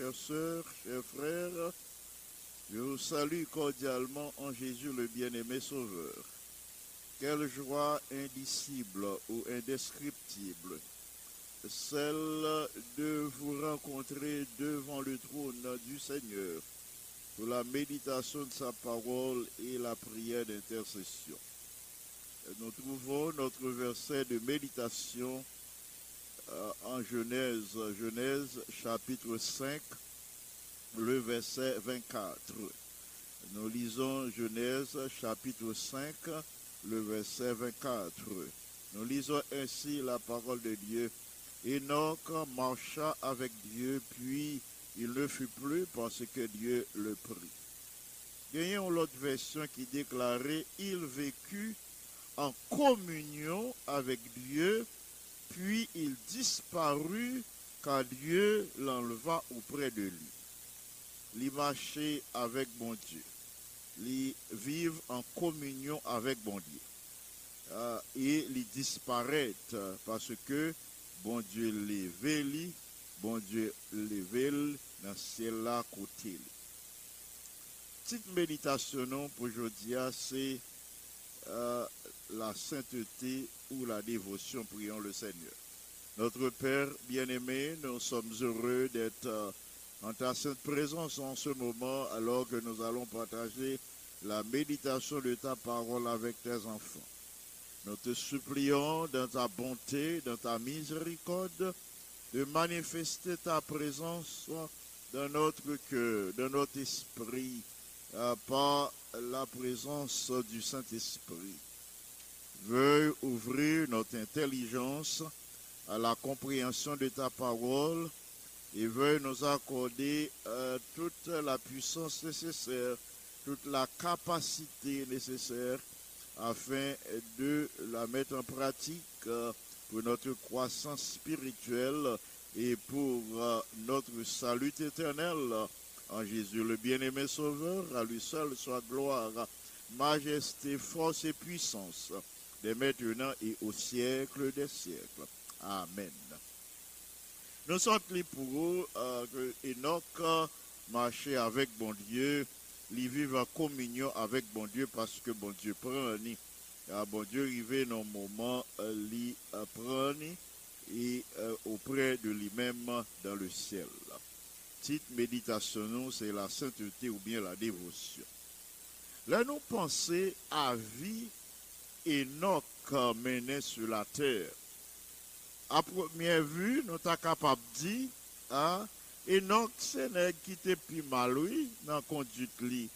Chères sœurs, chers frères, je vous salue cordialement en Jésus le bien-aimé Sauveur. Quelle joie indicible ou indescriptible, celle de vous rencontrer devant le trône du Seigneur pour la méditation de sa parole et la prière d'intercession. Nous trouvons notre verset de méditation en Genèse, Genèse chapitre 5, le verset 24. Nous lisons Genèse chapitre 5, le verset 24. Nous lisons ainsi la parole de Dieu. Enoch marcha avec Dieu, puis il ne fut plus parce que Dieu le prit. Gagnons l'autre version qui déclarait, il vécut en communion avec Dieu, puis il disparut quand Dieu l'enleva auprès de lui. Il marchait avec bon Dieu. Il vivre en communion avec bon Dieu. Euh, et il disparaît parce que bon Dieu les véli, bon Dieu les véli dans ciel là côté. Petite méditation pour aujourd'hui, c'est euh, la sainteté ou la dévotion, prions le Seigneur. Notre Père bien-aimé, nous sommes heureux d'être euh, en ta sainte présence en ce moment alors que nous allons partager la méditation de ta parole avec tes enfants. Nous te supplions dans ta bonté, dans ta miséricorde, de manifester ta présence dans notre cœur, dans notre esprit, euh, par la présence du Saint-Esprit. Veuille ouvrir notre intelligence à la compréhension de ta parole et veuille nous accorder euh, toute la puissance nécessaire, toute la capacité nécessaire afin de la mettre en pratique euh, pour notre croissance spirituelle et pour euh, notre salut éternel. En Jésus le bien-aimé Sauveur, à lui seul soit gloire, majesté, force et puissance, dès maintenant et au siècle des siècles. Amen. Nous sommes les pour euh, que Enoch marchait avec bon Dieu, il vivait en communion avec bon Dieu parce que bon Dieu prend. Ah, bon Dieu arrivé dans le moment, euh, il euh, prend et euh, auprès de lui-même dans le ciel. Petite méditation, c'est la sainteté ou bien la dévotion. Là, nous pensons à vie Enoch menait sur la terre. À première vue, nous sommes capables de dire, hein, Enoch, c'est qui était plus mal, oui, dans conduite li,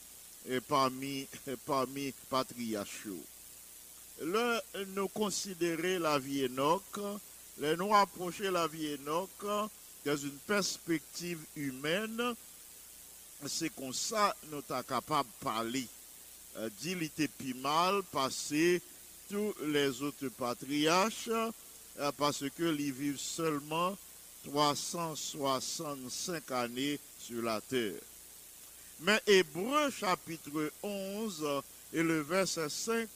et parmi, parmi patriarchaux. Là, nous considérer la vie Enoch, là, nous approcher la vie Enoch dans une perspective humaine, c'est comme ça nous sommes capables de parler. Euh, dit était plus mal passé tous les autres patriarches euh, parce que ils vivent seulement 365 années sur la terre. Mais Hébreu chapitre 11 et le verset 5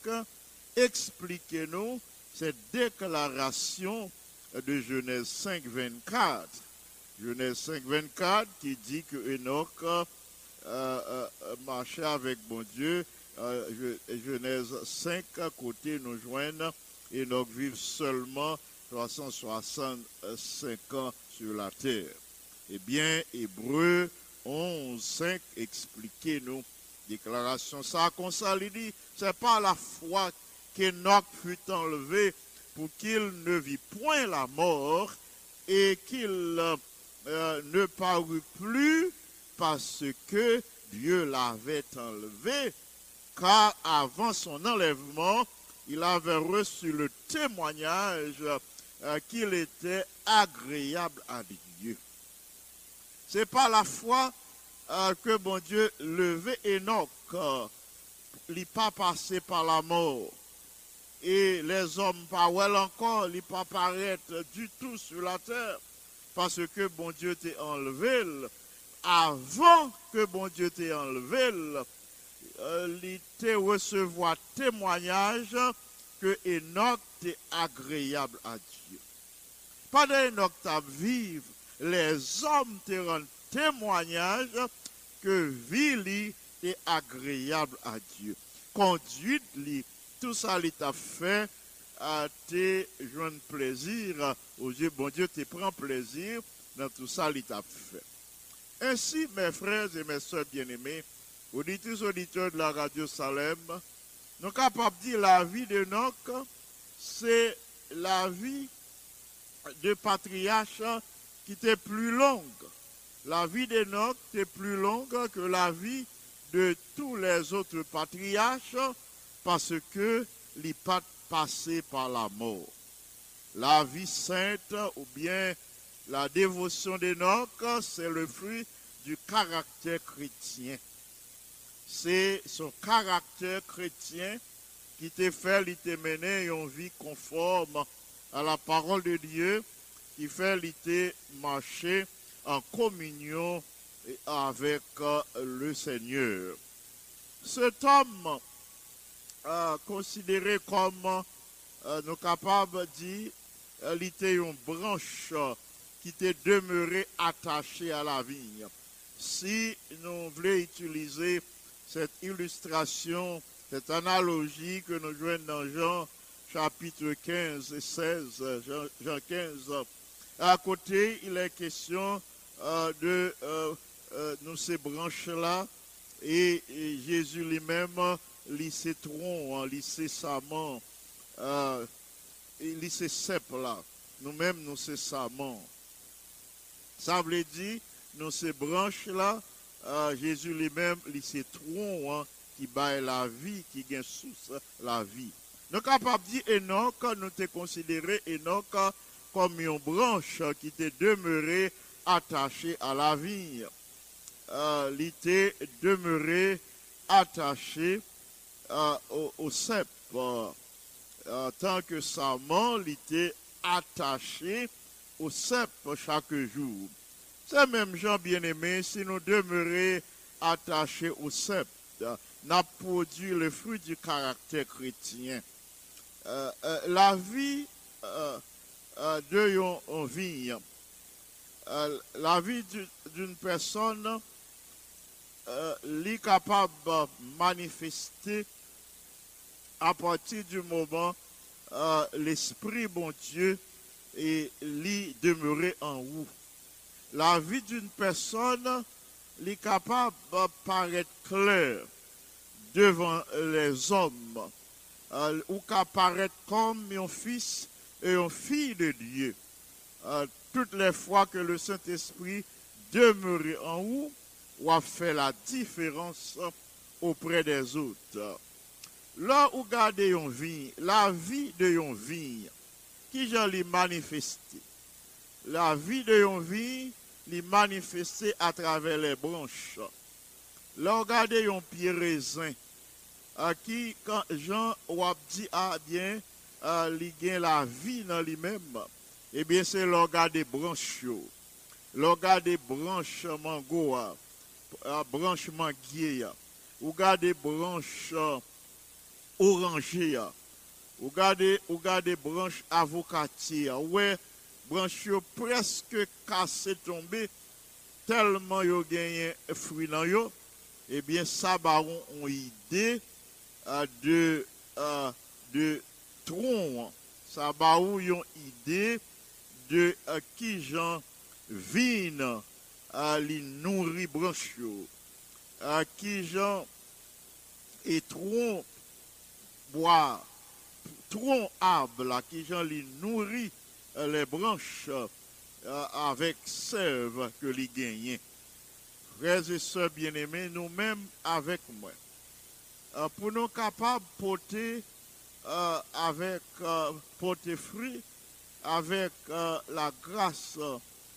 expliquez-nous cette déclaration de Genèse 5, 24. Genèse 5, 24 qui dit que Enoch euh, euh, marchait avec bon Dieu. Euh, Genèse 5, à côté, nous joignent Enoch vive seulement 365 ans sur la terre. Eh bien, Hébreu 11, 5, expliquez-nous, déclaration ça, comme ça, il dit, c'est pas la foi qu'Enoch fut enlevé pour qu'il ne vit point la mort et qu'il euh, ne parut plus parce que Dieu l'avait enlevé, car avant son enlèvement, il avait reçu le témoignage euh, qu'il était agréable à Dieu. C'est pas la foi euh, que bon Dieu levait Enoch, il pas passé par la mort. Et les hommes, pas well encore, il pas paraître du tout sur la terre. Parce que bon Dieu t'a enlevé. Avant que bon Dieu t'ait enlevé, euh, il te recevoir témoignage que Enoch était agréable à Dieu. Pendant Enoch t'a vivre, les hommes te rendent témoignage que vie est agréable à Dieu. Conduite tout ça il t'a fait à te joindre plaisir aux yeux. Bon Dieu te prend plaisir dans tout ça il t'a fait. Ainsi, mes frères et mes soeurs bien-aimés, auditeurs auditeurs de la radio Salem, nous capables de dire la vie de Noc, c'est la vie de patriarche qui était plus longue. La vie d'Enoch était plus longue que la vie de tous les autres patriarches parce que les pas passé par la mort. La vie sainte ou bien la dévotion d'Enoch, c'est le fruit du caractère chrétien. C'est son caractère chrétien qui te fait, il te mener une vie conforme à la parole de Dieu, qui fait, il te marcher en communion avec euh, le Seigneur. Cet homme, euh, considéré comme euh, nous capables de dire, euh, était une branche euh, qui était demeurée attachée à la vigne. Si nous voulons utiliser cette illustration, cette analogie que nous jouons dans Jean chapitre 15 et 16, euh, Jean, 15, à côté, il est question euh, de euh, euh, nous ces branches-là et, Jésus lui-même, lit ses troncs, hein, lit ses samans, euh, lit ses cèpes là. Nous-mêmes, nous ces samans. Ça veut dire, nous ces branches-là, euh, Jésus lui-même, lit ses troncs hein, qui baillent la vie, qui gagnent sous la vie. Nous capables de dire Enoch, nous te considéré Enoch comme une branche qui était demeurée attachée à la vigne. Euh, il était demeuré attaché euh, au, au tant que sa main il était attaché au cep chaque jour. C'est même Jean bien-aimé, si nous demeurions attachés au cep, n'a produit le fruit du caractère chrétien. Euh, euh, la vie euh, de yon- vigne, la vie du- d'une personne li capable de manifester à partir du moment euh, l'esprit bon Dieu et l'y demeurer en vous. La vie d'une personne li capable de paraître claire devant les hommes euh, ou qu'apparaître comme un fils et une fille de Dieu. Euh, toutes les fois que le Saint-Esprit demeure en vous, ou a fait la différence auprès des autres. Là où gardez la vie de une vie, qui j'en l'ai manifesté. La vie de une vie, l'est manifestée à travers les branches. Là, regardez un pied raisin, à qui, quand Jean a dit, ah bien, euh, li gen la vie dans lui-même, eh bien, c'est le regard des branches. regard des branches mango, ah, ah, branche manguier, ou gardez branches euh, orangées, ya. ou gardez, ou gardez branches avocatier, ouais, branche presque cassé tombé, tellement yo gagné fruit dans yo, eh bien, ça baron ont idée euh, de, euh, de tronc. Ça ba ou yon idée de euh, qui Jean vin à li nourri branche qui Jean et tronc bois, tronc arbre qui Jean li nourrit euh, les branches euh, avec sève que li gagnait. Frères et sœurs bien-aimés, nous-mêmes avec moi, euh, pour nous capables de porter euh, avec euh, porter fruit, avec euh, la grâce,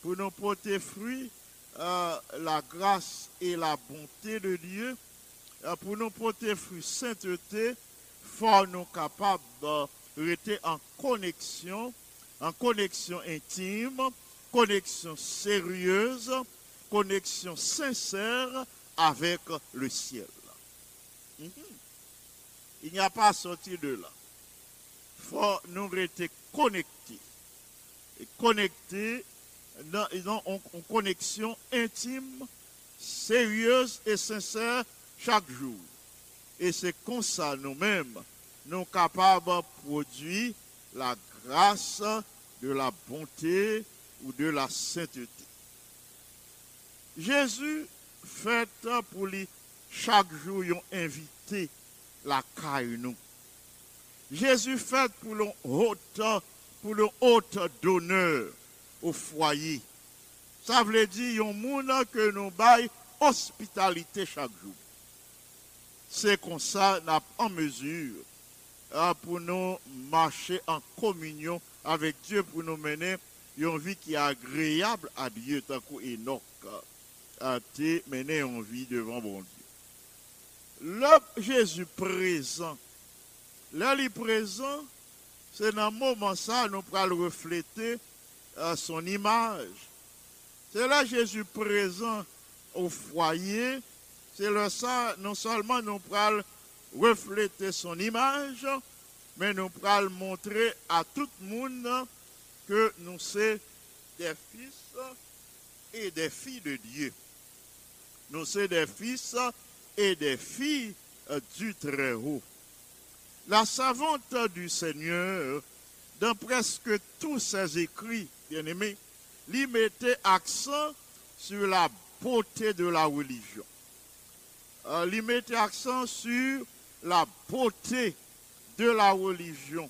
pour nous porter fruit, euh, la grâce et la bonté de Dieu, euh, pour nous porter fruit sainteté, faut nous capables de rester en connexion, en connexion intime, connexion sérieuse, connexion sincère avec le ciel. Mhm. Il n'y a pas à sortir de là. faut nous rester connectés. Et connectés dans, dans- en connexion intime, sérieuse et sincère chaque jour. Et c'est comme ça nous-mêmes, nous sommes capables de produire la grâce, de la bonté ou de la sainteté. Jésus fait pour lui chaque jour yon invité la caille nous. Jésus fait pour le hôte, pour le hôte d'honneur au foyer. Ça veut dire yon moun que nous bail hospitalité chaque jour. C'est comme ça en mesure euh, pour nous marcher en communion avec Dieu, pour nous mener une vie qui est agréable à Dieu, tant qu'Enoch a été mené en vie devant bon Dieu. Le Jésus présent, là, il est présent, c'est dans le moment ça, nous pourrons refléter euh, son image. C'est là Jésus présent au foyer, c'est là ça, non seulement nous pourrons refléter son image, mais nous pourrons montrer à tout le monde que nous sommes des fils et des filles de Dieu. Nous sommes des fils et des filles du Très-Haut. La savante du Seigneur, dans presque tous ses écrits, bien-aimés, lui mettait accent sur la beauté de la religion. Euh, lui mettait accent sur la beauté de la religion.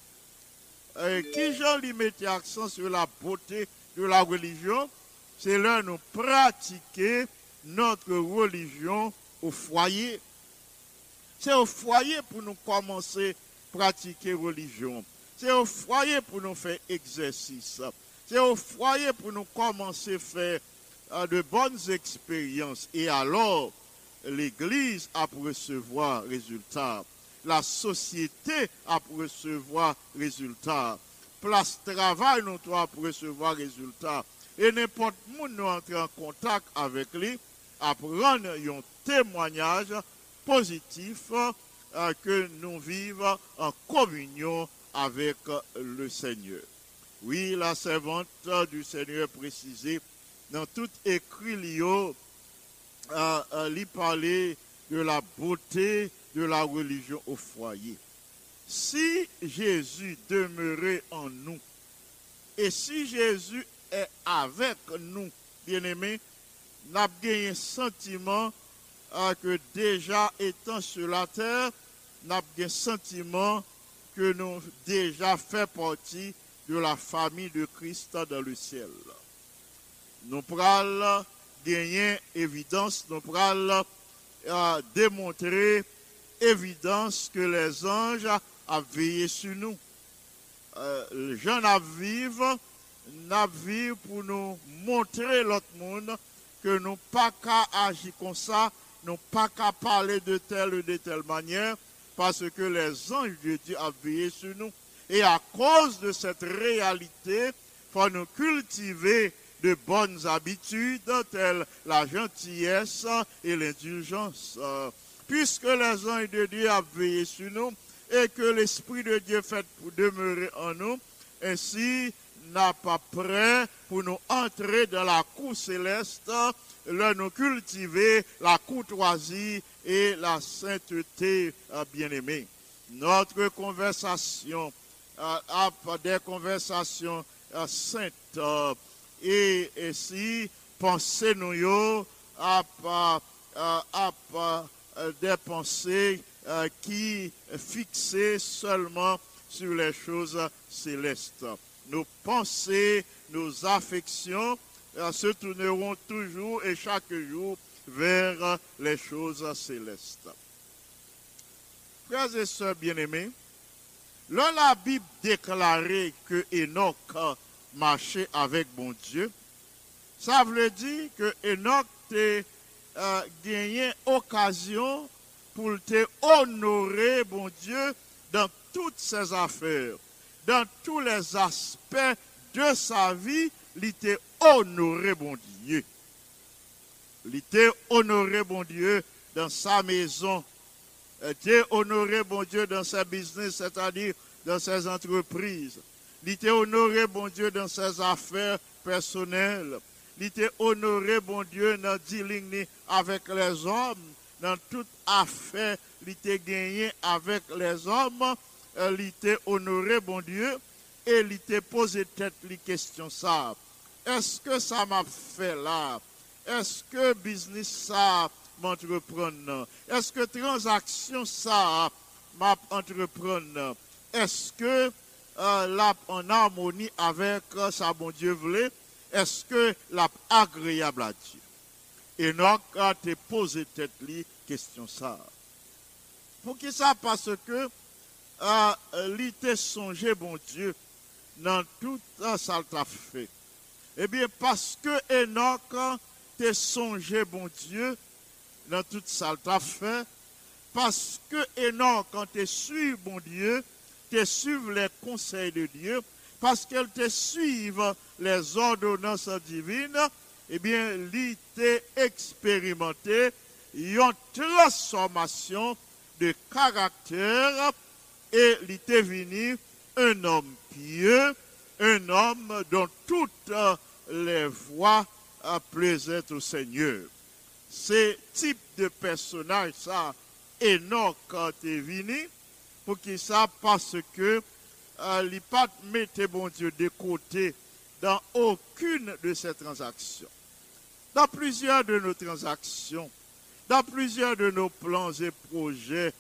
Euh, qui Jean lui mettait accent sur la beauté de la religion, c'est là nous pratiquer notre religion au foyer. C'est au foyer pour nous commencer à pratiquer religion. C'est au foyer pour nous faire exercice. C'est au foyer pour nous commencer à faire euh, de bonnes expériences. Et alors, l'Église a pour recevoir résultat. La société a pour recevoir résultat. Place travail, nous doit pour recevoir résultat. Et n'importe où nous entrer en contact avec lui, apprendre un témoignage positif euh, que nous vivons en communion avec le Seigneur. Oui, la servante du Seigneur précisée dans tout écrit lui parler de la beauté de la religion au foyer. Si Jésus demeurait en nous, et si Jésus est avec nous, bien-aimés, n'a gagné un sentiment euh, que déjà étant sur la terre, n'a gagné un sentiment que nous déjà fait partie de la famille de Christ dans le ciel. Nous prenons évidence, nous prenons euh, démontrer évidence que les anges a veillé sur nous. Euh, les gens n'a vivre, n'a vivre pour nous montrer l'autre monde que nous pas qu'à agir comme ça, nous pas qu'à parler de telle ou de telle manière, parce que les anges de Dieu ont veillé sur nous. Et à cause de cette réalité, faut nous cultiver de bonnes habitudes telles la gentillesse et l'indulgence. Puisque les anges de Dieu ont veillé sur nous et que l'Esprit de Dieu fait pour demeurer en nous, ainsi n'a pas prêt pour nous entrer dans la cour céleste, là nous cultiver la courtoisie et la sainteté euh, bien-aimée. Notre conversation euh, ap des conversations euh, saintes euh, et ainsi penser nous yo ap, euh, euh, euh, des pensées qui fixées seulement sur les choses célestes. Nos pensées, nos affections se tourneront toujours et chaque jour vers les choses célestes. Frères et sœurs bien-aimés, là la Bible déclarait que Enoch marchait avec bon Dieu, ça veut dire que Enoch te euh, gagné occasion pour te honorer, bon Dieu, dans toutes ses affaires, dans tous les aspects de sa vie, il t'a honoré, bon Dieu. Il t'a honoré, bon Dieu, dans sa maison. Il t'a honoré, bon Dieu, dans sa business, c'est-à-dire dans ses entreprises. Il t'a honoré, bon Dieu, dans ses affaires personnelles. Il t'a honoré, bon Dieu, dans dealing avec les hommes, dans toute affaire, il t'a gagné avec les hommes, euh, il t'a honoré, bon Dieu, et il t'a posé tête les questions ça. Est-ce que ça m'a fait là? Est-ce que business ça m'entreprendre? Est-ce que transaction ça m'a? Est-ce que la en harmonie avec euh, sa bon Dieu voulait? Est-ce que la agréable à Dieu? Enoch a te posé tête question ça. Pour qui ça? Parce que euh, li te songé, bon Dieu, dans tout euh, ça. Eh bien, parce que Enoch te songé, bon Dieu, dans tout ça t'a parce que Enoch, quand te suit, bon Dieu, te suivre les conseils de Dieu, parce qu'elle te suivent les ordonnances divines, eh bien, t'est expérimenté une transformation de caractère et était venu un homme pieux, un homme dont toutes les voies plaisaient au Seigneur. Ce type de personnage, ça, Enoch est venu, pour qu'il ça parce que euh, mettre bon Dieu de côté dans aucune de ces transactions. Dans plusieurs de nos transactions, dans plusieurs de nos plans et projets,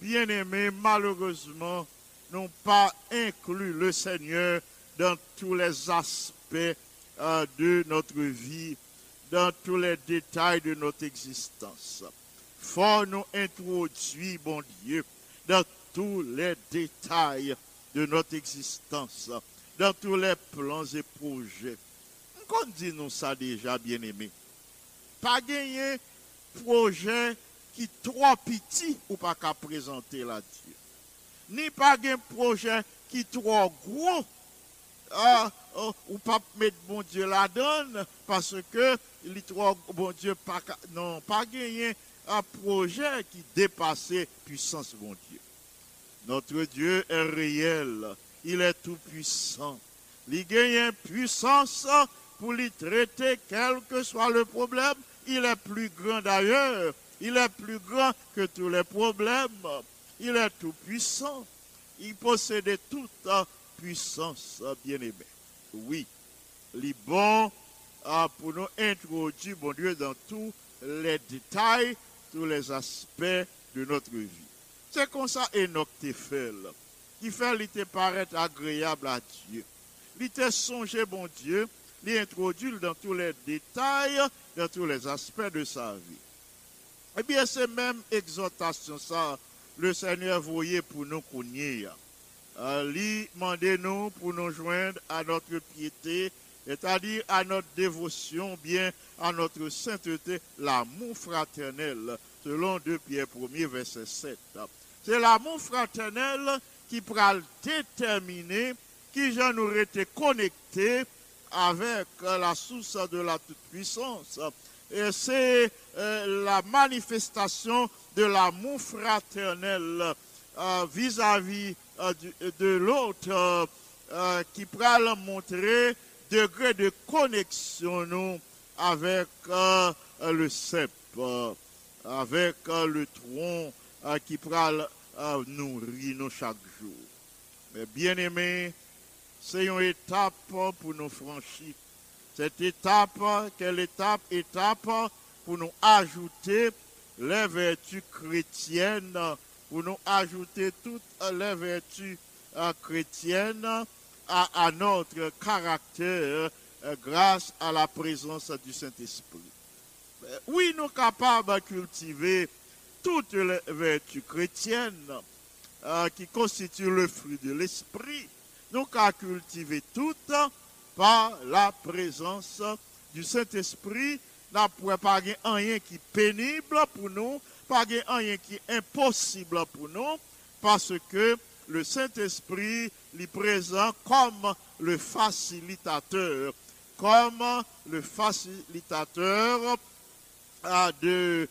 bien aimés, malheureusement, n'ont pas inclus le Seigneur dans tous les aspects euh, de notre vie, dans tous les détails de notre existence. Faut nous introduire, bon Dieu, dans tous les détails de notre existence, dans tous les plans et projets. Qu'on dit nous ça déjà, bien aimé. Pas gagner projet qui trop petit ou pas qu'à présenter là Dieu. Ni pas un projet qui trop gros ah, ou pas mettre bon Dieu la donne parce que il est trop bon Dieu pas non pas gagner un projet qui dépasse puissance bon Dieu. Notre Dieu est réel, il est tout puissant. Il gagne puissance pour lui traiter quel que soit le problème. Il est plus grand d'ailleurs. Il est plus grand que tous les problèmes. Il est tout puissant. Il possède toute puissance, bien-aimé. Oui, il est bon ah, pour nous introduire, bon Dieu, dans tous les détails, tous les aspects de notre vie. C'est comme ça Enoch te. Qui fait, il te paraît agréable à Dieu. Il te songé, bon Dieu, il introduit dans tous les détails, dans tous les aspects de sa vie. Eh bien, c'est même exhortation ça, le Seigneur voyait pour nous connaître. Euh, lui nous pour nous joindre à notre piété, c'est-à-dire à notre dévotion, bien à notre sainteté, l'amour fraternel, selon 2 Pierre 1er, verset 7. C'est l'amour fraternel qui pourra déterminer qui j'en aurait été connecté avec la source de la toute-puissance. Et c'est euh, la manifestation de l'amour fraternel euh, vis-à-vis euh, de l'autre qui pourra le montrer degré de connexion nous avec le cep, avec euh, le tronc euh, qui pourra euh, nourrir nous chaque jour. Mais bien aimé, c'est une étape pour nous franchir. Cette étape, quelle étape? Étape pour nous ajouter les vertus chrétiennes, pour nous ajouter toutes les vertus chrétiennes à, notre caractère grâce à la présence du Saint-Esprit. Euh, Oui, nous sommes capables de cultiver toutes les vertus chrétiennes euh, qui constituent le fruit de l'esprit. Nous avons cultiver toutes par la présence du Saint-Esprit. Nous ne pas rien qui est pénible pour nous, pas rien qui est impossible pour nous, parce que le Saint-Esprit est présent comme le facilitateur, comme le facilitateur de,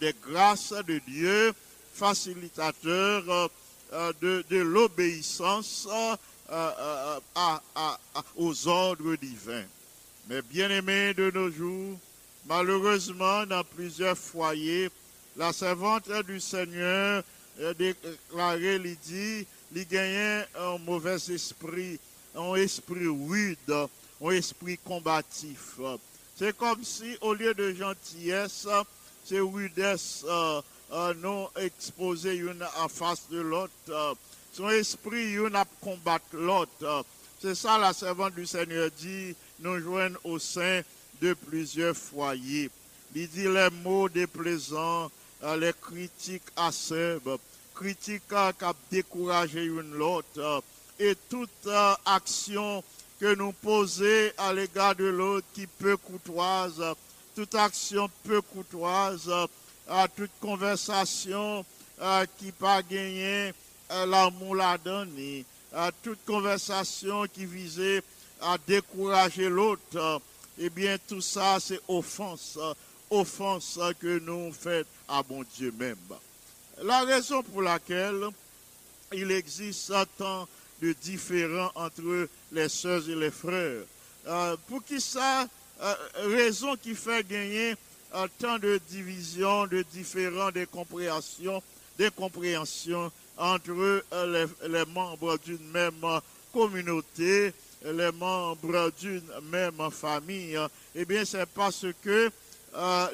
des grâces de Dieu, facilitateur euh, euh, de, l'obéissance euh, aux ordres divins. Mais bien aimés de nos jours, malheureusement, dans plusieurs foyers, la servante du Seigneur déclaré, il dit, il gagnait un mauvais esprit, un esprit rude, un esprit combatif. C'est comme si, au lieu de gentillesse, c'est rudesse euh, euh, non une en face de l'autre. son esprit, une à combattre l'autre. C'est ça la servante du Seigneur dit, nous joignent au sein de plusieurs foyers. Il dit les mots déplaisants, euh, les critiques acerbes, critiques euh, qui ont découragé une l'autre, et toute euh, action que nous posons à l'égard de l'autre qui peut courtoise, euh, toute action peu courtoise, euh, à toute conversation euh, qui pas gagné euh, l'amour la donné, à toute conversation qui visait à décourager l'autre, euh, eh bien tout ça c'est offense, euh, offense euh, que nous faisons à bon Dieu même. La raison pour laquelle il existe tant de différends entre les sœurs et les frères. Euh, pour qui ça, euh, raison qui fait gagner euh, tant de divisions, de différends, de compréhensions, de compréhensions entre les, les membres d'une même communauté, les membres d'une même famille. Eh bien, c'est parce que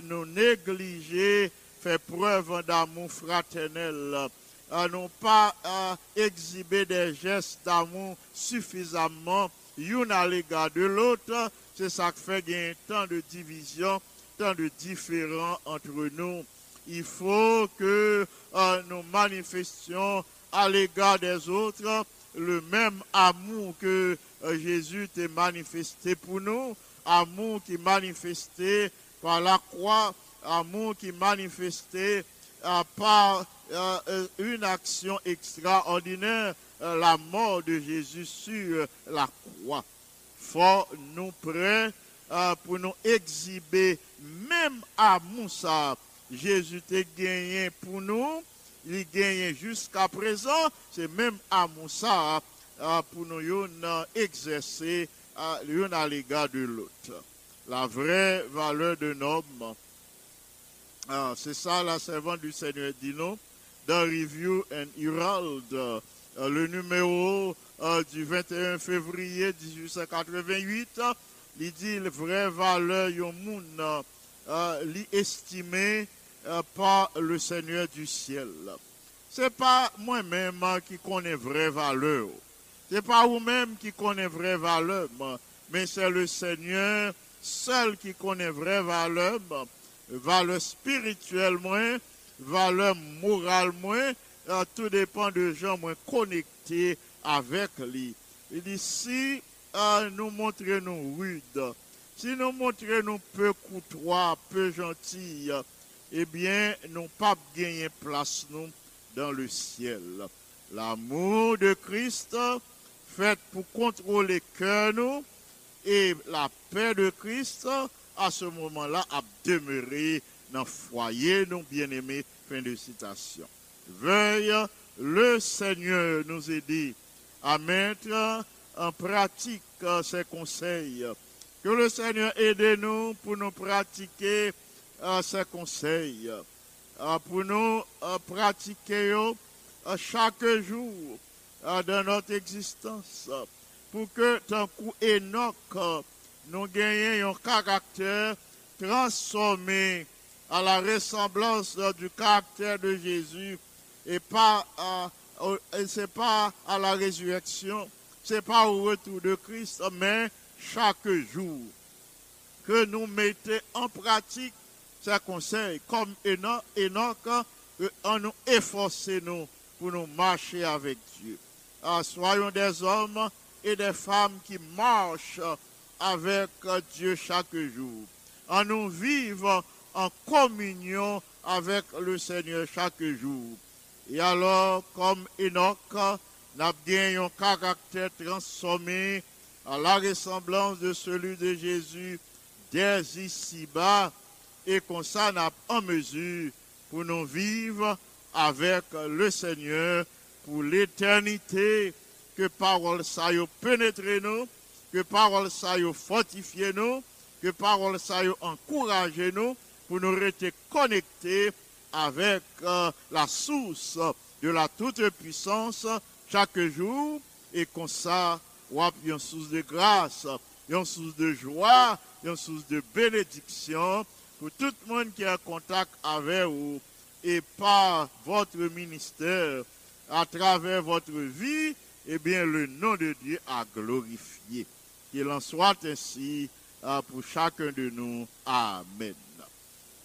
nous négliger faire preuve d'amour fraternel, euh, non pas exhiber des gestes d'amour suffisamment l'une à l'égard de l'autre. C'est ça qui fait gagner tant de divisions, tant de différends entre nous. Il faut que euh, nous manifestions à l'égard des autres le même amour que euh, Jésus t'a manifesté pour nous, amour qui est manifesté par la croix, amour qui est manifesté euh, par une action extraordinaire, euh, la mort de Jésus sur euh, la croix. Faut nous prêts euh, pour nous exhiber même amour ça. Jésus t'a gagné pour nous, il gagné jusqu'à présent, c'est même ça euh, pour nous euh, exercer euh, l'une à l'égard de l'autre. La vraie valeur d'un homme, ah, c'est ça la servante du Seigneur dit non, dans Review and Herald, euh, le numéro euh, du 21 février 1888, il dit la vraie valeur yon moun euh, estimé par le Seigneur du ciel. C'est pas moi-même qui connais vraie valeur. C'est pas vous-même qui connais vraie valeur, mais c'est le Seigneur seul qui connaît vraie valeur, valeur spirituelle moins, valeur morale moins, euh, tout dépend de gens moins connectés avec lui. Il dit si euh, nous montrons nous rudes, si nous montrons nous peu courtois, peu gentils, eh bien, nous pas gagner place nous dans le ciel. L'amour de Christ fait pour contrôler cœur nous et la paix de Christ à ce moment-là a demeuré dans le foyer nous bien-aimés. Fin de citation. Veuille le Seigneur nous aider à mettre en pratique ses conseils. Que le Seigneur aide nous pour nous pratiquer euh, ses conseils, euh, pour nous euh, pratiquer chaque jour dans notre existence. Pour que, tant coup Enoch, nous gagnions un caractère transformé à la ressemblance euh, du caractère de Jésus et pas à, c'est pas à la résurrection, c'est pas au retour de Christ, mais chaque jour que nous mettons en pratique ces conseils, comme Enoch, Enoch que en nous efforcer nous pour nous marcher avec Dieu. Ah, soyons des hommes et des femmes qui marchent avec Dieu chaque jour. En nous vivre en communion avec le Seigneur chaque jour. Et alors, comme Enoch, n'a bien un caractère transformé à la ressemblance de celui de Jésus dès ici-bas, et qu'on ça n'a en mesure pour nous vivre avec le Seigneur pour l'éternité, que parole ça yo pénètre nous, que parole ça yo fortifie nous, que parole ça yo encourage nous pour nous rester connectés avec euh, la source de la toute-puissance chaque jour et comme ça, a une source de grâce, une source de joie, une source de bénédiction pour tout le monde qui est en contact avec vous et par votre ministère, à travers votre vie, eh bien, le nom de Dieu a glorifié. Qu'il en soit ainsi euh, pour chacun de nous. Amen.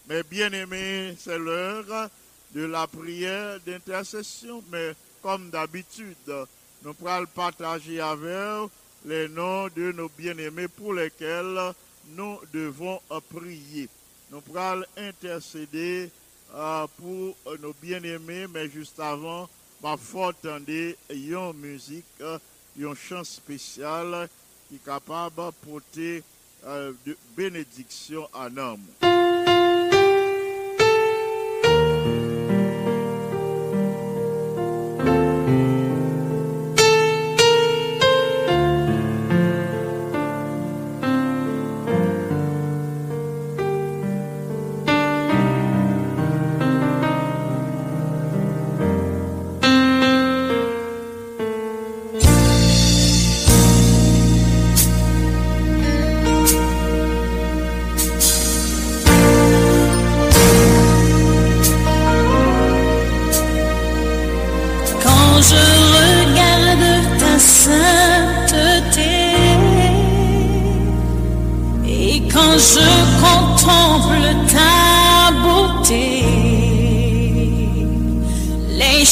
Mais bien aimé, c'est l'heure de la prière d'intercession. Mais comme d'habitude, nous pourrons partager avec les noms de nos bien-aimés pour lesquels nous devons prier. Nous pourrons intercéder euh, pour nos bien-aimés, mais juste avant, ma entendre une musique, euh, un chant spécial qui est capable de porter euh, de bénédiction à l'homme.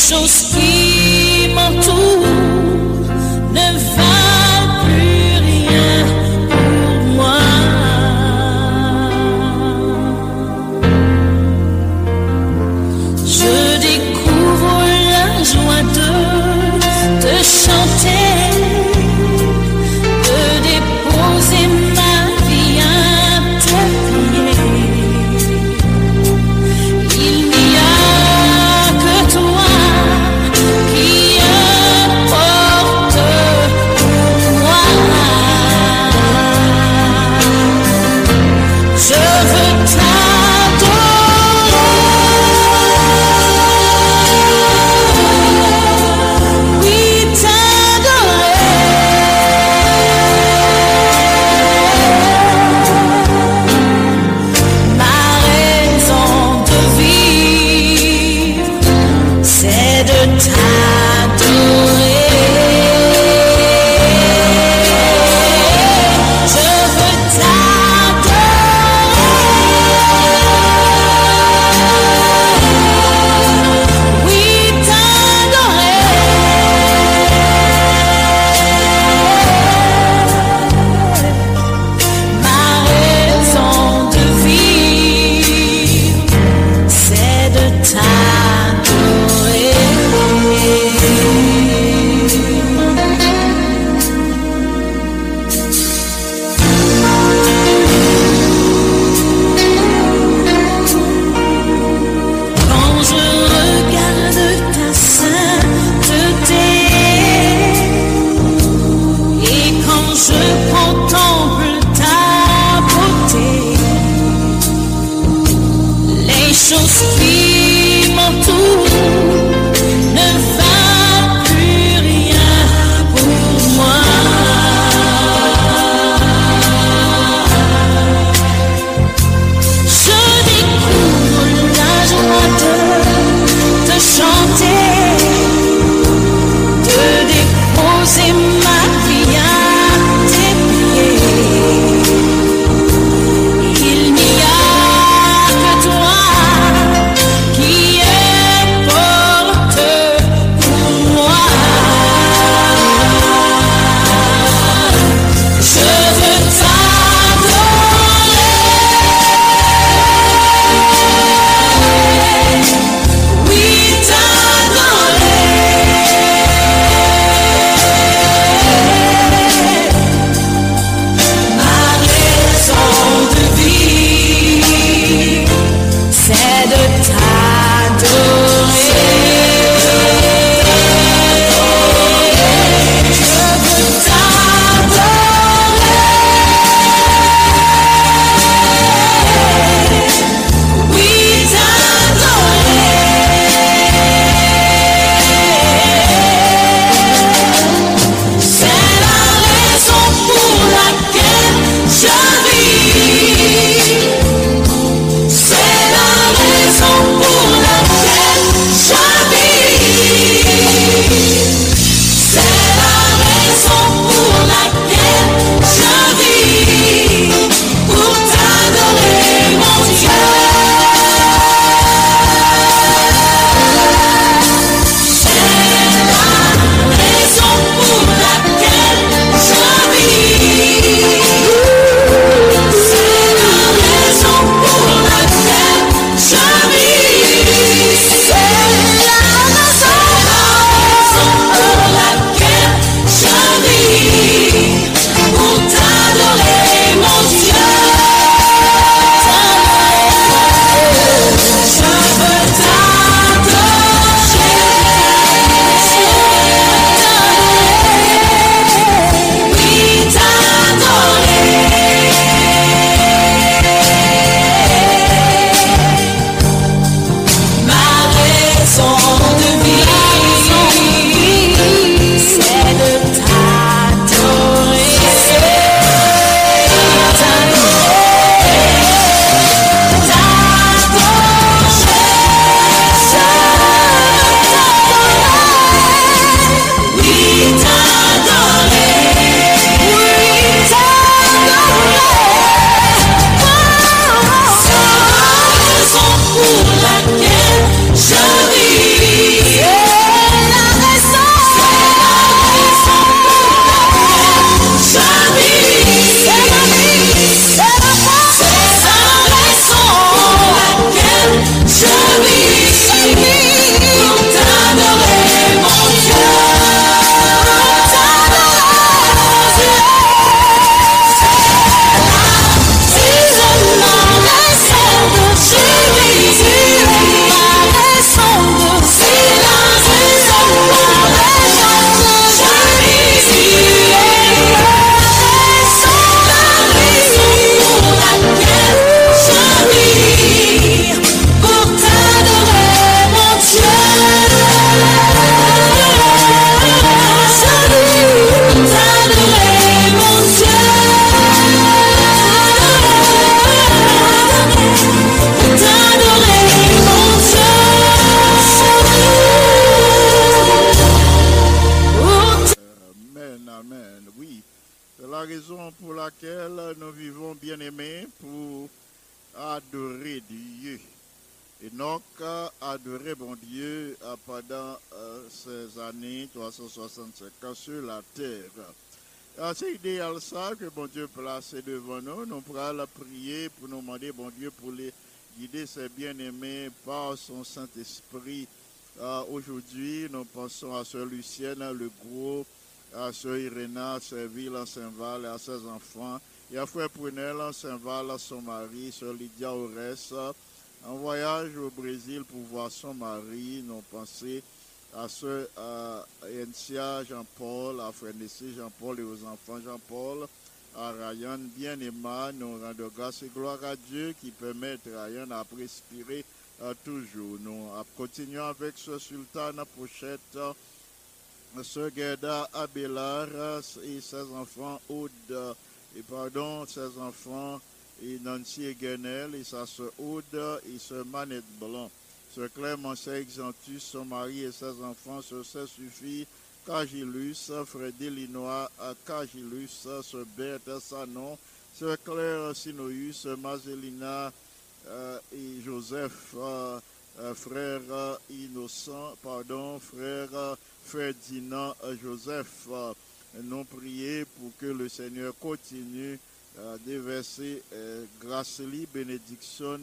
Les choses qui Enoch a adoré bon Dieu euh, pendant euh, ces années 365 ans sur la terre. Ah, C'est idéal ça que bon Dieu place devant nous. Nous pourrons la prier pour nous demander bon Dieu pour les guider ses bien-aimés par son Saint-Esprit. Aujourd'hui, nous pensons à Sœur Lucienne, le gros, à Sœur Iréna, à Sœur Ville, à Saint-Val et à ses enfants. Et à Frère Prunel, à Saint-Val, à son mari, Sœur Lydia Ores, en voyage au Brésil pour voir son mari. Nous pensons à Sœur à Encia Jean-Paul, à Nessé Jean-Paul et aux enfants Jean-Paul, à Ryan bien-aimé. Nous rendons grâce et gloire à Dieu qui permet à Ryan à respirer toujours. Nous continuons avec ce sultan Pochette. euh, Sœur Gerda Abelard et ses enfants Aude, et pardon, ses enfants et Nancy Eguenel et sa sœur Aude et sœur Manette Blanc. Sœur Claire Mancet Exantus, son mari et ses enfants, sœur Suffit, Cagilus, frère Delinois, euh, Cagilus, sœur Berthe Sanon, sœur Claire Sinoïus, sœur Mazelina euh, et Joseph, euh, euh, frère Innocent, pardon, frère Ferdinand Joseph. nous prier pour que le Seigneur continue déverser grâce et bénédiction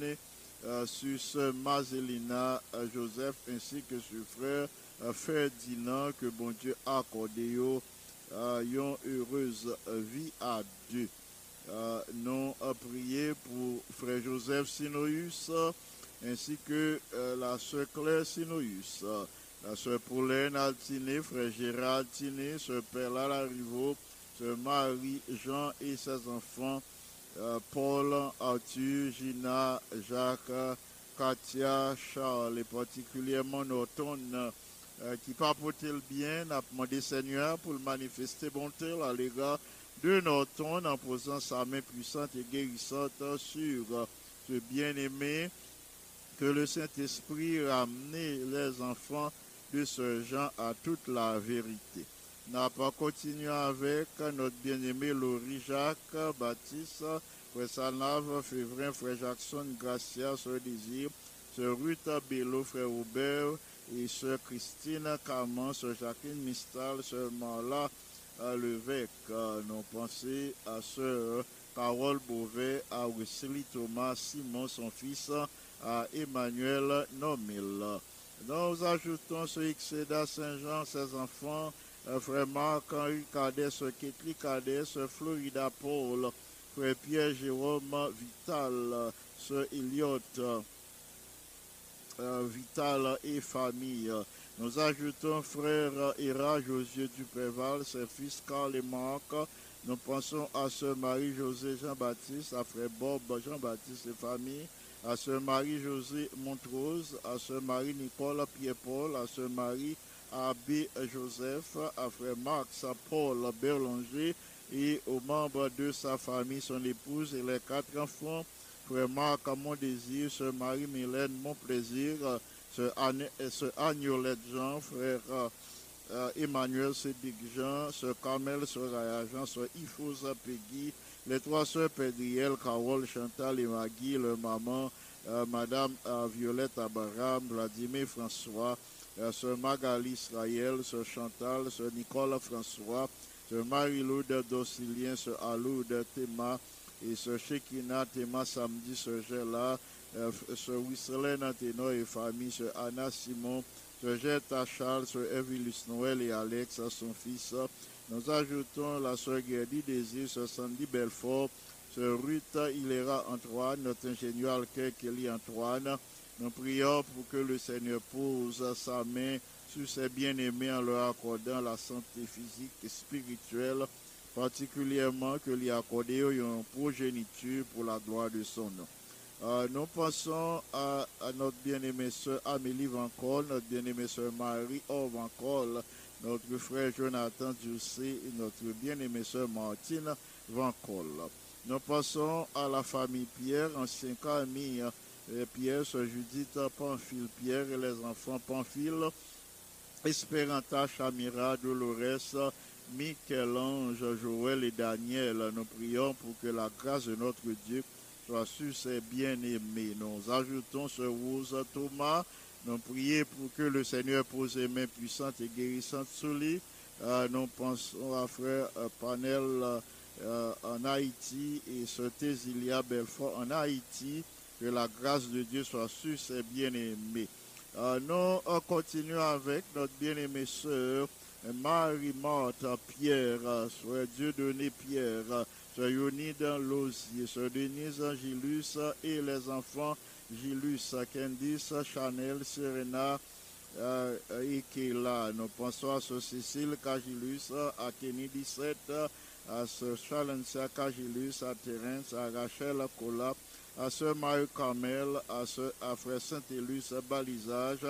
euh, sur ce Mazelina euh, Joseph ainsi que sur frère euh, Ferdinand que bon Dieu a accordé yo, une heureuse vie à Dieu. Nous a prié pour frère Joseph Sinoïus ainsi que la sœur Claire Sinoïus, la sœur Pauline Altiné, frère Gérard Altiné, sœur Perla Larivo, Marie, Jean et ses enfants, euh, Paul, Arthur, Gina, Jacques, Katia, Charles et particulièrement Norton euh, qui papote le bien, n'a demandé Seigneur pour manifester bonté à l'égard de Norton en posant sa main puissante et guérissante sur ce bien-aimé que le Saint-Esprit ramène les enfants de ce genre à toute la vérité. N'a pas continué avec notre bien-aimé Laurie Jacques Baptiste, Frère Sanave, Févrin, Frère Jackson, Gracia, Sœur Désir, Sœur Ruth Bello, Frère Robert et Sœur Christine Caman, Sœur Jacqueline Mistal, Sœur Marla Levesque. Nous pensons à Sœur Carole Beauvais, à Wesley Thomas, Simon, son fils, à Emmanuel Nomil. Nous ajoutons ce Excéda Saint-Jean, ses enfants, euh, Frère Marc, Henri Sœur Ketli Sœur Florida Paul, Frère Pierre Jérôme Vital, Sœur Eliott, euh, Vital et famille. Nous ajoutons frère Ira Josier Dupréval, ses fils Carl et Marc. Nous pensons à sœur Marie-José Jean-Baptiste, à frère Bob Jean-Baptiste et famille, à sœur Marie-José Montrose, à sœur Marie-Nicole Pierre-Paul, à sœur Marie Abbé Joseph, à frère Max Paul Berlanger et aux membres de sa famille, son épouse et les quatre enfants, frère Marc Mon Désir, sœur Marie-Mylène Mon Plaisir, sœur Agnolette Jean, frère euh, Emmanuel Sédic Jean, sœur Carmel, sœur Raya Jean, sœur Ifosa Peggy, les trois sœurs Pédriel, Carole, Chantal et Maggie, leur maman, euh, Madame euh, Violette Abraham, Vladimir François, sœur Magali Israël, sœur Chantal, sœur Nicole François, sœur Marie-Loude Docilien, sœur Aloude Théma, et sœur Shekina Théma samedi, sœur Gela, euh, sœur Wisselène Anténo et famille, sœur Anna Simon, sœur Jetta Charles, sœur Evilus Noël et Alex, son fils. Nous ajoutons la sœur Gerdy Désir, sœur Sandy Belfort, sœur Ruth Hilera Antoine, notre ingénieur Kelly Antoine. Nous prions pour que le Seigneur pose sa main sur ses bien-aimés en leur accordant la santé physique et spirituelle, particulièrement que lui accorde une progéniture pour la gloire de son nom. Euh, nous pensons à, notre bien-aimée sœur Amélie Vancol, notre bien-aimée sœur Marie Or Vancol, notre frère Jonathan Ducé et notre bien-aimée sœur Martine Vancol. Nous passons à la famille Pierre, ancien ami euh, Pierre, Judith Pamphile Pierre et les enfants Pamphile, Esperanta Chamira, Dolores, Michel-Ange, Joël et Daniel. Nous prions pour que la grâce de notre Dieu soit sur ses bien-aimés. Nous ajoutons ce Rose Thomas. Nous prions pour que le Seigneur pose ses mains puissantes et guérissantes sur lui. Euh, nous pensons à frère euh, Panel euh, en Haïti et ce Tésilia Belfort en Haïti. Que la grâce de Dieu soit sur ses bien-aimés. Euh, nous continuons avec notre bien-aimée sœur Marie-Marthe Pierre, Sœur Dieu donné Pierre, Sœur Yonide Lozier, Sœur Denise Gilus et les enfants Gilus, Candice, Chanel, Serena euh, et Kéla. Nous pensons à Sœur Cécile Cagilus, à Kenny 17, à Sœur Chalencia Cagilus, à Terence, à Rachel Cola, à Sœur Marie Carmel, à, à Frère Saint-Élus Balisage,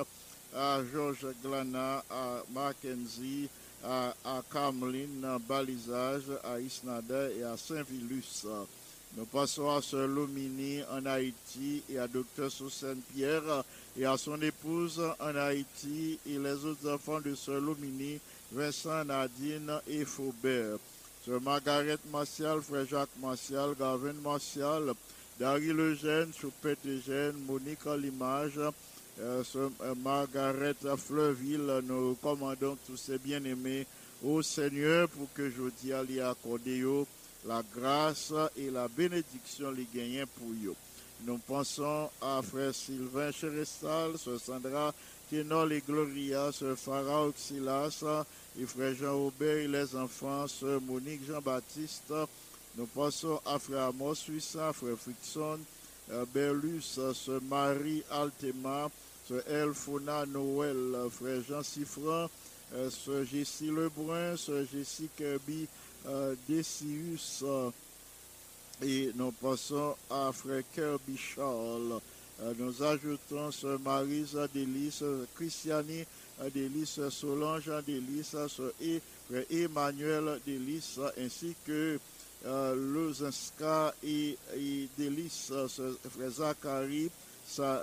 à Georges Glana, à Mackenzie, à, à Cameline Balisage, à Isnada et à Saint-Vilus. Nous passons à Sœur Lomini en Haïti et à Docteur Soussène Pierre et à son épouse en Haïti et les autres enfants de Sœur Lomini, Vincent, Nadine et Faubert. Sœur Margaret Martial, Frère Jacques Martial, Gavin Martial, Dari Lejeune, Choupette Eugène, Monique Limage, euh, euh, Margaret Fleuville, nous commandons tous ces bien-aimés au Seigneur pour que je dis à lui accorder la grâce et la bénédiction les gagnants pour eux. Nous pensons à frère Sylvain Cherestal, sœur Sandra Ténol et Gloria, sœur Farah Auxilas et frère Jean Aubert et les enfants, sœur Monique Jean-Baptiste. Nous pensons à frère Amos Suissa, frère Frickson, Berlus, sœur Marie Altema, sœur Elfona Noël, frère Jean Siffran, sœur Jessie Lebrun, sœur Jessie Kirby, Decius, et nous passons à frère Kirby Charles. Nous ajoutons sœur Marisa Delis, euh, Delis, sœur Solange Delis, sœur frère Emmanuel Delis, ainsi que Lozinska et, et Delis, euh, frère Zachary,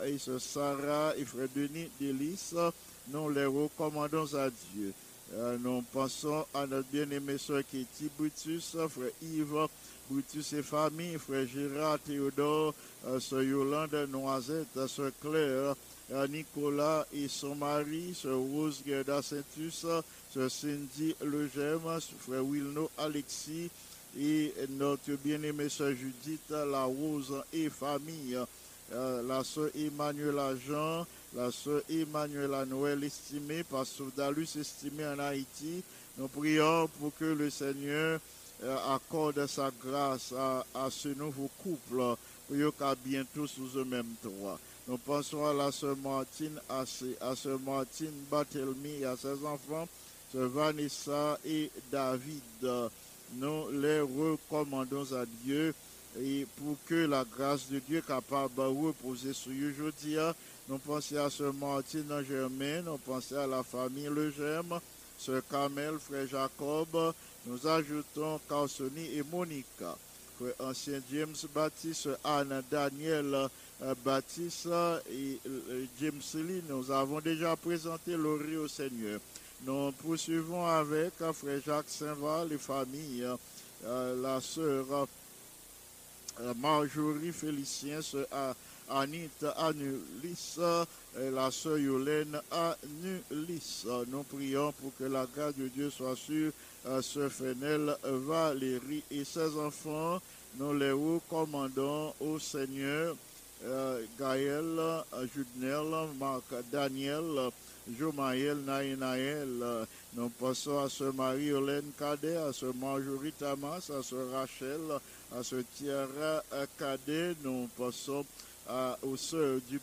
et sœur Sarah et frère Denis Delis. Nous les recommandons à Dieu. Euh, nous pensons à notre bien-aimé soeur Kitty Brutus, frère Yves Brutus et famille, frère Gérard Théodore, euh, sœur Yolande Noisette, sœur Claire, euh, Nicolas et son mari, sœur Rose Gerda Saintus, sœur Cindy Legem, frère Wilno Alexis et notre bien-aimée sœur Judith La Rose et famille, euh, la sœur Emmanuela Jean, la sœur Emmanuela Noël estimée, pasteur Dalus estimé en Haïti. Nous prions pour que le Seigneur euh, accorde sa grâce à, ce nouveau couple pour qu'à bientôt sous eux même trois. Nous pensons à la sœur Martine, à, sœur Martine Barthélemy et à ses enfants, sœur Vanessa et David. Nous les recommandons à Dieu et pour que la grâce de Dieu capable de reposer sur eux aujourd'hui. Nous pensons à sœur Martine Germain, nous pensons à la famille Legem, sœur Kamel, frère Jacob, nous ajoutons Carsoni et Monica. Frère ancien James Baptiste, Anne Daniel euh, Baptiste et euh, James Lee, nous avons déjà présenté l'orée au Seigneur. Nous poursuivons avec euh, frère Jacques Saint-Val et famille, euh, la sœur euh, Marjorie Félicien, sœur A- Anita Anulis, et la sœur Yolène Anulis. Nous prions pour que la grâce de Dieu soit sur euh, sœur Fenel Valérie et ses enfants. Nous les recommandons au Seigneur. Euh, Gaël, euh, Judnel, Marc, Daniel, euh, Jomaël, Naïnaël, euh, nous passons à sœur Marie-Hélène Cadet, à sœur Marjorie Tamas, à sœur Rachel, à sœur Tiara euh, Cadet, nous passons à- aux sœurs du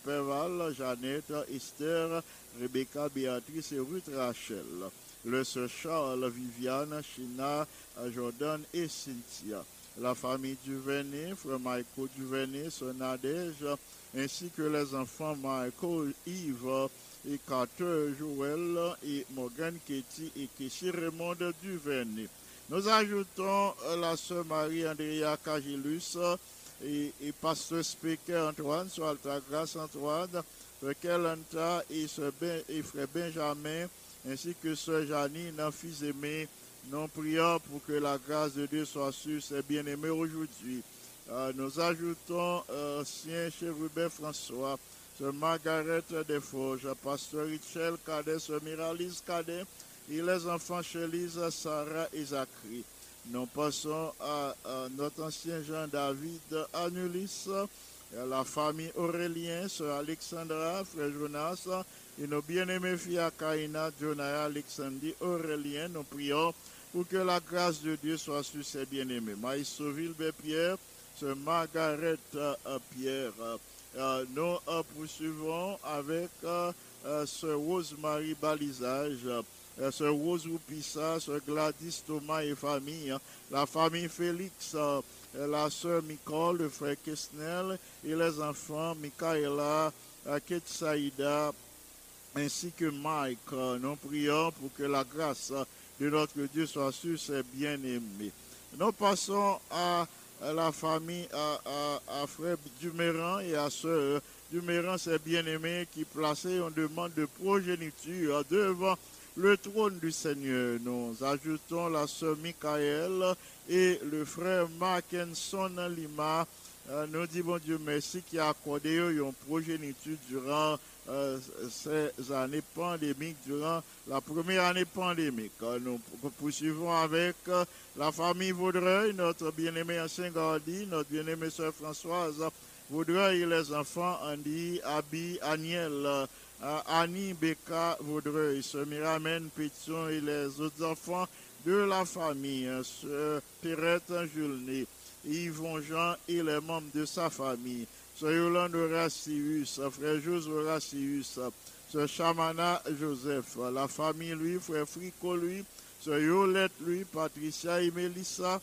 Jeannette, Esther, Rebecca, Béatrice et Ruth Rachel, le sœur Charles, Viviane, China, euh, Jordan et Cynthia, la famille Duvernay, frère Michael Duvernay, sœur Nadège, ainsi que les enfants Michael, Yves et Carter, Joël et Morgan Ketty et Kessie Raymond Duvernay. Nous ajoutons euh, la sœur Marie-Andrea Cagilus et, pasteur Speaker Antoine, sur Alta Grâce Antoine, frère Kelanta et, ben, et frère Benjamin, ainsi que sœur Janine, fils aimé, Nous prions pour que la grâce de Dieu soit sur ses bien-aimés aujourd'hui. Euh, nous ajoutons euh, Sien Chérubin François, Sœur Margaret Desforges, Pasteur Richel Cadet, Sœur Miralise Cadet, et les enfants Chélise, Sarah et Zachary. Nous passons à, notre ancien Jean David Anulis, la famille Aurélien, Sœur Alexandra, Frère Jonas, et nos bien-aimés filles Akaina, Jonah, Alexandrie, Aurélien. Nous prions pour que la grâce de Dieu soit sur ses bien-aimés. Maïs Sauville, Pierre, Sœur Margaret euh, Pierre. Euh, nous poursuivons avec euh, euh, Sœur Rosemary Balisage, Sœur Rose Roupissa, Sœur Gladys Thomas et famille, hein, la famille Félix, la Sœur Nicole, le frère Kesnel et les enfants Michaela, Ketsaïda, ainsi que Mike. Nous prions pour que la grâce de notre Dieu soit sur ses bien-aimés. Nous passons à à la famille, à, à, frère Duméran et à sœur Duméran, ses bien-aimés qui plaçaient en demande de progéniture devant le trône du Seigneur. Nous ajoutons la sœur Michael et le frère Mackenson Lima. Euh, nous disons Dieu merci qui a accordé une progéniture durant euh, ces années pandémiques, durant la première année pandémique. Euh, Nous poursuivons avec euh, la famille Vaudreuil, notre bien-aimé ancien Gardi, notre bien-aimée sœur Françoise Vaudreuil et les enfants Andy, Abby, euh, Annie, Becca Vaudreuil, sœur Miramène Pétion et les autres enfants de la famille, euh, sœur Perrette Julné, Yvon Jean et les membres de sa famille, sœur Yolande Horacius, frère José Horacius, sœur Chamana Joseph, la famille lui, frère Frico lui, sœur Yolette lui, Patricia et Mélissa,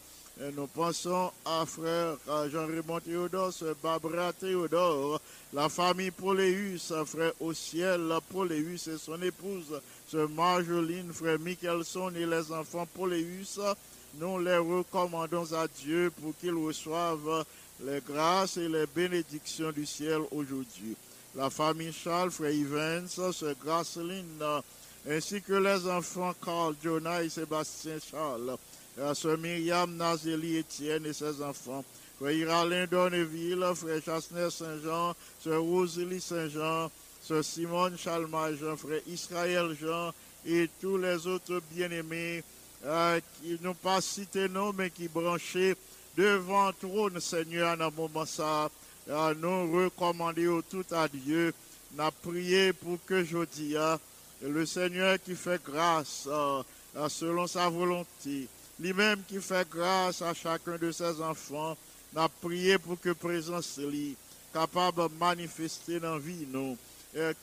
nous pensons à frère Jean-Raymond Théodore, sœur Barbara Théodore, la famille Poléus, frère au ciel, Poléus et son épouse, sœur Marjoline, frère Michelson et les enfants Poléus. Nous les recommandons à Dieu pour qu'ils reçoivent les grâces et les bénédictions du ciel aujourd'hui. La famille Charles, frère Evans, sœur Graceline, ainsi que les enfants Carl, Jonah et Sébastien Charles, sœur Myriam, Nazélie, Étienne et ses enfants, frère Iralin Donneville, frère Chasner Saint-Jean, sœur Rosalie Saint-Jean, sœur Simone Chalma Jean, frère Israël Jean et tous les autres bien-aimés euh, qui n'ont pas cité non, mais qui branchaient devant trône, Seigneur, dans moment euh, nous recommander tout à Dieu, n'a prié pour que je dis, euh, le Seigneur qui fait grâce euh, selon sa volonté, lui-même qui fait grâce à chacun de ses enfants, n'a prié pour que présence lui capable de manifester dans la vie, nous,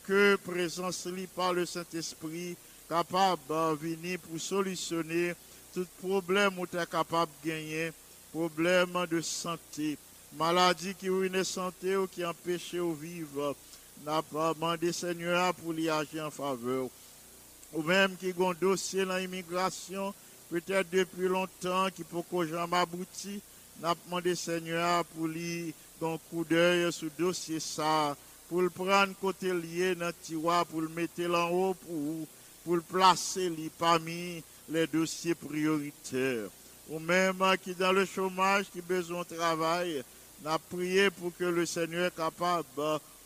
que présence lui par le Saint-Esprit capable de venir pour solutionner tout problème où tu es capable de gagner, problème de santé, maladie qui ruine santé ou qui empêche de vivre, n'a pas demandé Seigneur pour lui agir en faveur. Ou même qui ont un dossier dans l'immigration, peut-être depuis longtemps, qui peut que jamais abouti, n'a pas demandé Seigneur pour lui un coup d'œil sur le dossier ça, pour le prendre côté lié dans le tiroir, pour le mettre en haut, pour, pour le placer parmi les dossiers prioritaires. Ou même euh, qui dans le chômage, qui besoin de travail, n'a prié pour que le Seigneur est capable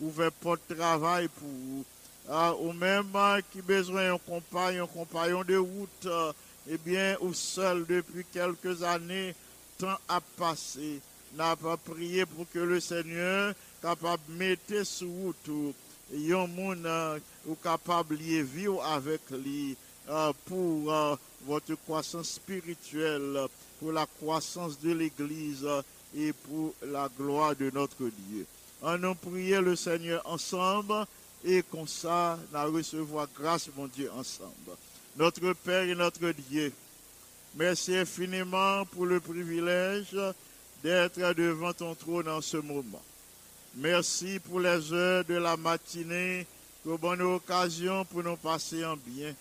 d'ouvrir porte de travail pour vous. Ah, ou même euh, qui besoin d'un compagnon, un compagnon de route, euh, eh bien, ou seul depuis quelques années, temps a passé, n'a pas prié pour que le Seigneur capable de mettre sous route ou un monde euh, capable de vivre avec lui euh, pour euh, votre croissance spirituelle, pour la croissance de l'Église euh, et pour la gloire de notre Dieu. En nous prier le Seigneur ensemble et comme ça, nous recevoir grâce, mon Dieu, ensemble. Notre Père et notre Dieu, merci infiniment pour le privilège d'être devant ton trône en ce moment. Merci pour les heures de la matinée, pour bonne occasion pour nous passer en bien.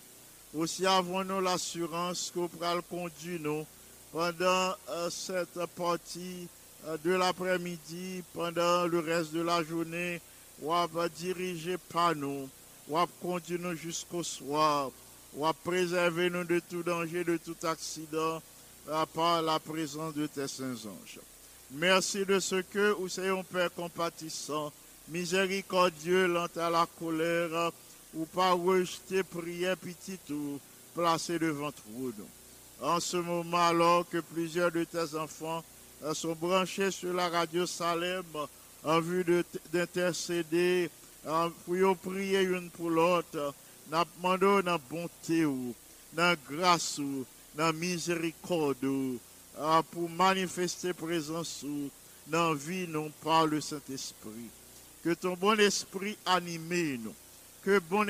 Aussi avons-nous l'assurance qu'au pral conduit nous pendant euh, cette partie euh, de l'après-midi, pendant le reste de la journée, ou va diriger par nous, ou conduire nous jusqu'au soir. ou à préserver nous de tout danger, de tout accident, à par la présence de tes saints anges. Merci de ce que, ou un Père compatissant, miséricordieux, lent à la colère, ou pas rejeter prière petite ou placée devant nous. En ce moment, alors que plusieurs de tes enfants euh, sont branchés sur la radio Salem en vue de- d'intercéder, en- pour prier une pour l'autre, n'a demandé dans bonté dans grâce dans miséricorde ou, ah, pour manifester présence ou, dans vie non par le Saint-Esprit. Que ton bon esprit anime nous. Que, bon,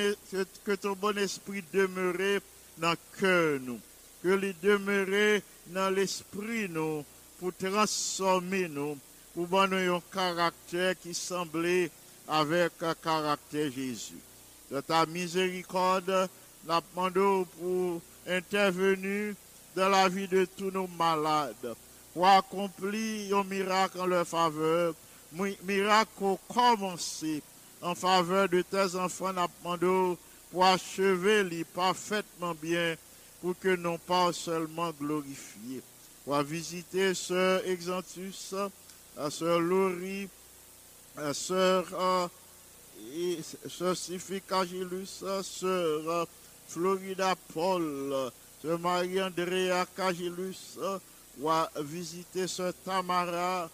ton bon esprit demeure dans le cœur nous. Que les demeurer dans l'esprit nous pour transformer nous, pour donner un caractère qui semblait avec un caractère Jésus. De ta miséricorde, nous demandons pour intervenir dans la vie de tous nos malades, pour accomplir un miracle en leur faveur, mi- miracle au commencer en faveur de tes enfants, demandons pour achever les parfaitement bien, pour que non pas seulement glorifier. Pour visiter Sœur Exantus, Sœur Laurie, la Sœur euh, Sœur Cagilus, Sœur Florida Paul, Sœur Marie-Andrea Cagilus, ou à visiter Sœur Tamara,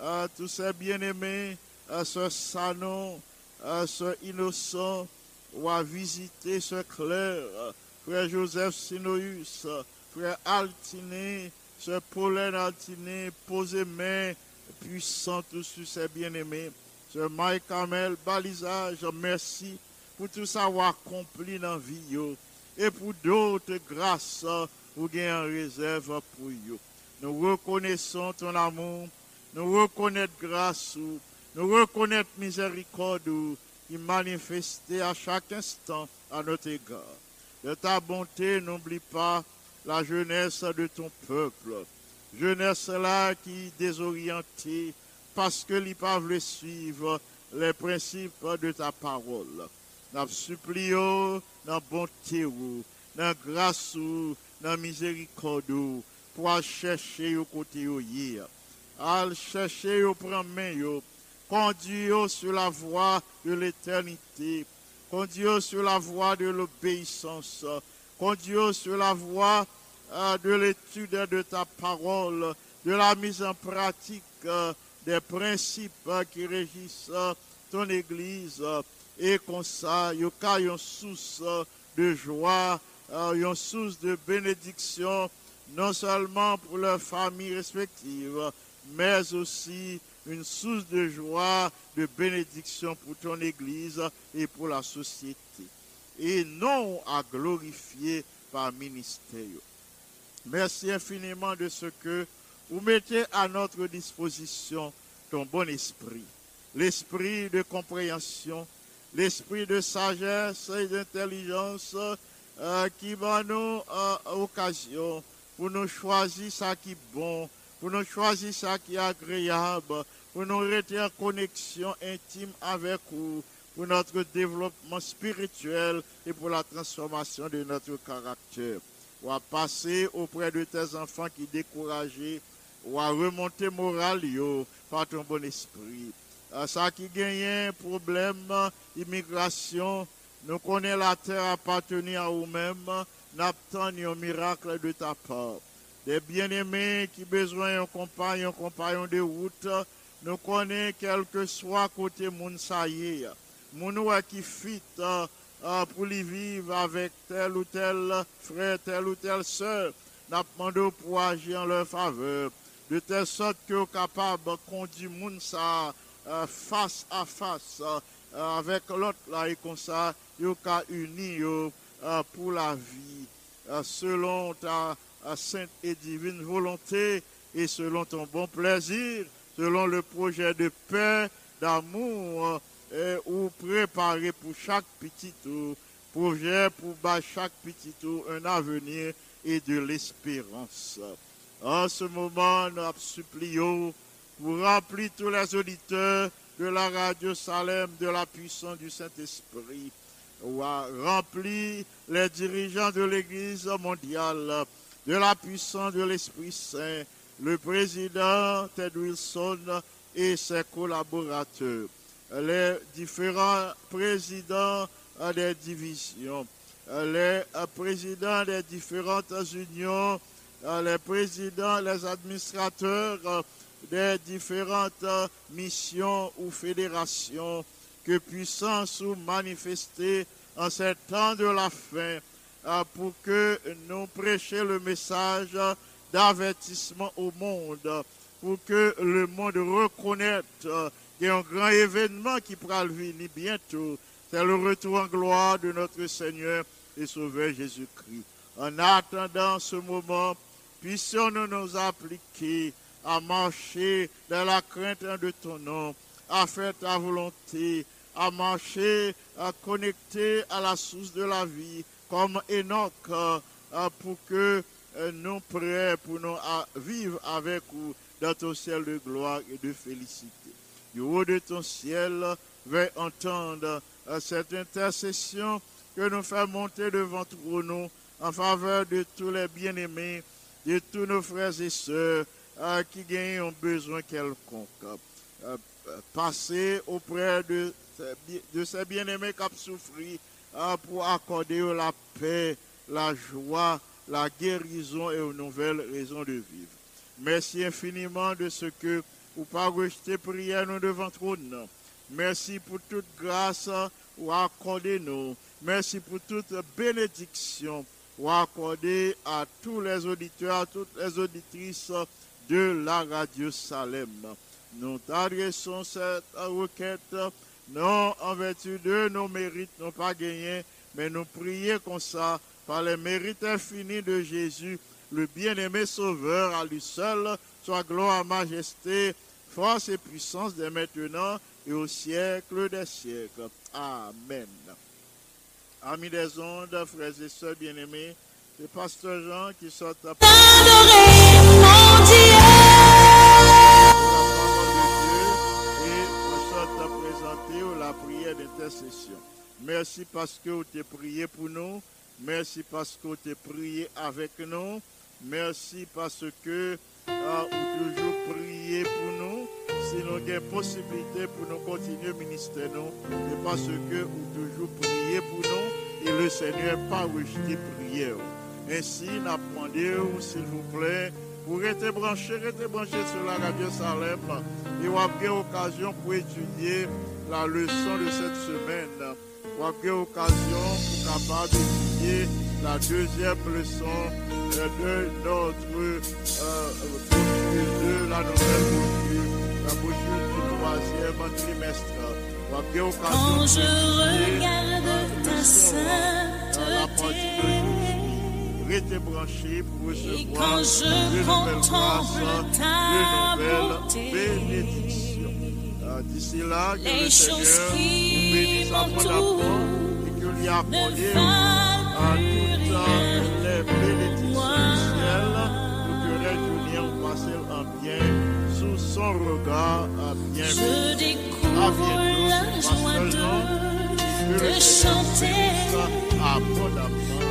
euh, tous ces bien-aimés, euh, Sœur Sanon, euh, Sœur Innocent, ou à visiter Claire, euh, Frère Joseph Sinoïus, Frère Altiné, Sœur Pauline Altiné, posez main puissante sur ses bien-aimés. Sœur Mike Kamel, balisage, merci pour tout ça avoir accompli dans la vie et pour d'autres grâces ou gain en réserve pour yo. Nous reconnaissons ton amour, nous reconnaissons grâce, nous reconnaissons miséricorde qui manifestait à chaque instant à notre égard. De ta bonté, n'oublie pas la jeunesse de ton peuple. Jeunesse là qui désorientée parce que les veulent suivre les principes de ta parole. Nous supplions dans bonté dans grâce dans miséricorde ou, pour chercher au côté hier. Al chercher au prendre conduire sur la voie de l'éternité, conduire sur la voie de l'obéissance, conduire sur la voie euh, de l'étude de ta parole, de la mise en pratique euh, des principes euh, qui régissent ton Église, et comme ça, il y a une source de joie, une source de bénédiction, non seulement pour leurs familles respectives, mais aussi une source de joie, de bénédiction pour ton Église et pour la société. Et non à glorifier par ministère. Merci infiniment de ce que vous mettez à notre disposition ton bon esprit, l'esprit de compréhension, l'esprit de sagesse et d'intelligence euh, qui va nous euh, occasion pour nous choisir ça qui est bon, pour nous choisir ça qui est agréable, pour nous rester en connexion intime avec vous, pour notre développement spirituel et pour la transformation de notre caractère. Ou à passer auprès de tes enfants qui découragés, ou à remonter moral par ton bon esprit. À ça qui gagne un problème, immigration, nous connaissons la terre appartenir à nous-mêmes, n'attendons un miracle de ta part. Des bien-aimés qui besoin d'un compagnon, compagnon de route, nous connaissons quel que soit côté moun est. Moun qui fit euh, pour vivre avec tel ou tel frère, telle ou telle sœur, nous demandons pour agir en leur faveur, de telle sorte que capable de conduire moun ça euh, face à face euh, avec l'autre là et comme ça, vous ka uni yo, euh, pour la vie, selon ta euh, sainte et divine volonté et selon ton bon plaisir, selon le projet de paix, d'amour, ou préparé pour chaque petit tour, projet pour chaque petit tour un avenir et de l'espérance. En ce moment, nous supplions pour remplir tous les auditeurs de la radio Salem de la puissance du Saint-Esprit. ou a rempli les dirigeants de l'Église mondiale de la puissance de l'Esprit Saint, le président Ted Wilson et ses collaborateurs, les différents présidents des divisions, les présidents des différentes unions, les présidents, les administrateurs des différentes missions ou fédérations que puissance ou manifester en ces temps de la fin pour que nous prêchions le message d'avertissement au monde, pour que le monde reconnaisse euh, qu'il y a un grand événement qui pourra venir bientôt. C'est le retour en gloire de notre Seigneur et Sauveur Jésus-Christ. En attendant ce moment, puissions-nous nous appliquer à marcher dans la crainte de ton nom, à faire ta volonté, à marcher, à connecter à la source de la vie, comme Enoch, euh, euh, pour que euh, nous prêts pour nous vivre avec vous dans ton ciel de gloire et de félicité. Du haut de ton ciel, vais entendre cette intercession que nous fait monter devant trône en faveur de tous les bien-aimés, de tous nos frères et sœurs qui gagnent un besoin quelconque. Passer auprès de, ces bien-aimés qui euh, pour accorder la paix, la joie, la guérison et une nouvelle raison de vivre. Merci infiniment de ce que vous pas rejeté prière nous devant trône. Merci pour toute grâce ou accordé nous. Merci pour toute bénédiction ou accordé à tous les auditeurs, à toutes les auditrices de la radio Salem. Nous t'adressons cette requête, non en vertu de nos mérites, non pas gagnés, mais nous prions comme ça, par les mérites infinis de Jésus, le bien-aimé Sauveur, à lui seul, soit gloire, majesté, force et puissance dès maintenant et au siècle des siècles. Amen. Amis des ondes, frères et sœurs bien-aimés, c'est Pasteur Jean qui sort à. Prière d'intercession. Merci parce que vous t'es prié pour nous. Merci parce que vous t'es prié avec nous. Merci parce que euh, vous toujours prié pour nous. Si nous avons possibilité pour nous continuer le ministère, nous, c'est parce que vous toujours prié pour nous et le Seigneur n'a pas rejeté prière. Ainsi, nous demandons, s'il vous plaît, pour rester branché, rester branché sur la radio Salem et vous avez l'occasion pour étudier la leçon de cette semaine. Vous avez l'occasion pour capable d'étudier la deuxième leçon de notre euh, de la nouvelle brochure, la brochure du troisième trimestre. Vous avez l'occasion Quand je regarde ta sainteté. Restez branchés pour recevoir de nouvelles grâces, de nouvelles bénédictions. D'ici là, que le Seigneur vous bénisse abondamment et que lui accordez à toutes les bénédictions du ciel pour que l'Église vous passe en bien sous son regard à bien vous. Je découvre la joie de chanter abondamment.